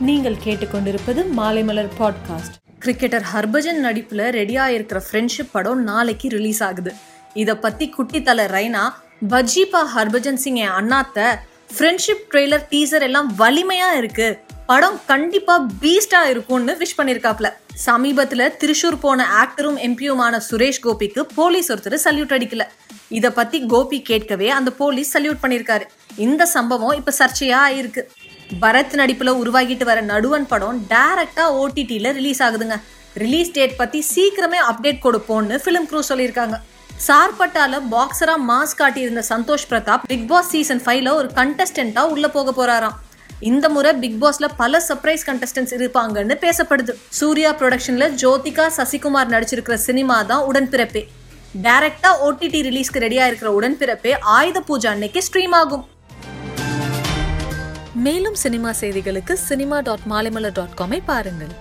நீங்கள் கேட்டுக்கொண்டிருப்பது Maalaimalar podcast cricketer Harbhajan நடிப்புல ரெடியா இருக்கிற ஃப்ரெண்ட்ஷிப் படம் நாளைக்கு ரிலீஸ் ஆகுது. இத பத்தி குட்டி தலை ரைனா பஜ்ஜிபா ஹர்பஜன் சிங் என் அண்ணாத்த ஃப்ரெண்ட்ஷிப் ட்ரெய்லர் டீசர் எல்லாம் வலிமையா இருக்கு. படம் கண்டிப்பா பீஸ்டா இருக்கும்னு விஷ் பண்ணிருக்காப்ல. சமீபத்துல திருஷூர் போன ஆக்டரும் எம்பியுமான சுரேஷ் கோபிக்கு போலீஸ் ஒருத்தர் சல்யூட் அடிக்கல. இத பத்தி கோபி கேட்கவே அந்த போலீஸ் சல்யூட் பண்ணிருக்காரு. இந்த சம்பவம் இப்ப சர்ச்சையா ஆயிருக்கு. பரத் நடிப்பில் உருவாகிட்டு வர நடுவன் படம் டைரக்டா ஓடிடியில் ரிலீஸ் ஆகுதுங்க. ரிலீஸ் டேட் பற்றி சீக்கிரமே அப்டேட் கொடுப்போம்னு ஃபிலிம் க்ரூ சொல்லியிருக்காங்க. சார்பட்டால பாக்ஸராக mass காட்டியிருந்த Santhosh Prathap Bigg Boss season ஃபைவ்ல ஒரு கண்டஸ்டண்ட்டாக உள்ளே போக போகிறாராம் இந்த முறை பிக் பாஸ்ல பல சர்ப்ரைஸ் கண்டஸ்டன்ஸ் இருப்பாங்கன்னு பேசப்படுது. சூர்யா ப்ரொடக்ஷன்ல ஜோதிகா சசிகுமார் நடிச்சிருக்கிற சினிமா தான் உடன்பிறப்பே. டைரக்டா ஓடிடி ரிலீஸ்க்கு ரெடியா இருக்கிற உடன்பிறப்பே ஆயுத பூஜை அன்னைக்கு ஸ்ட்ரீம் ஆகும். மேலும் சினிமா செய்திகளுக்கு சினிமா டாட் மாலைமலர் டாட் காமை பாருங்கள்.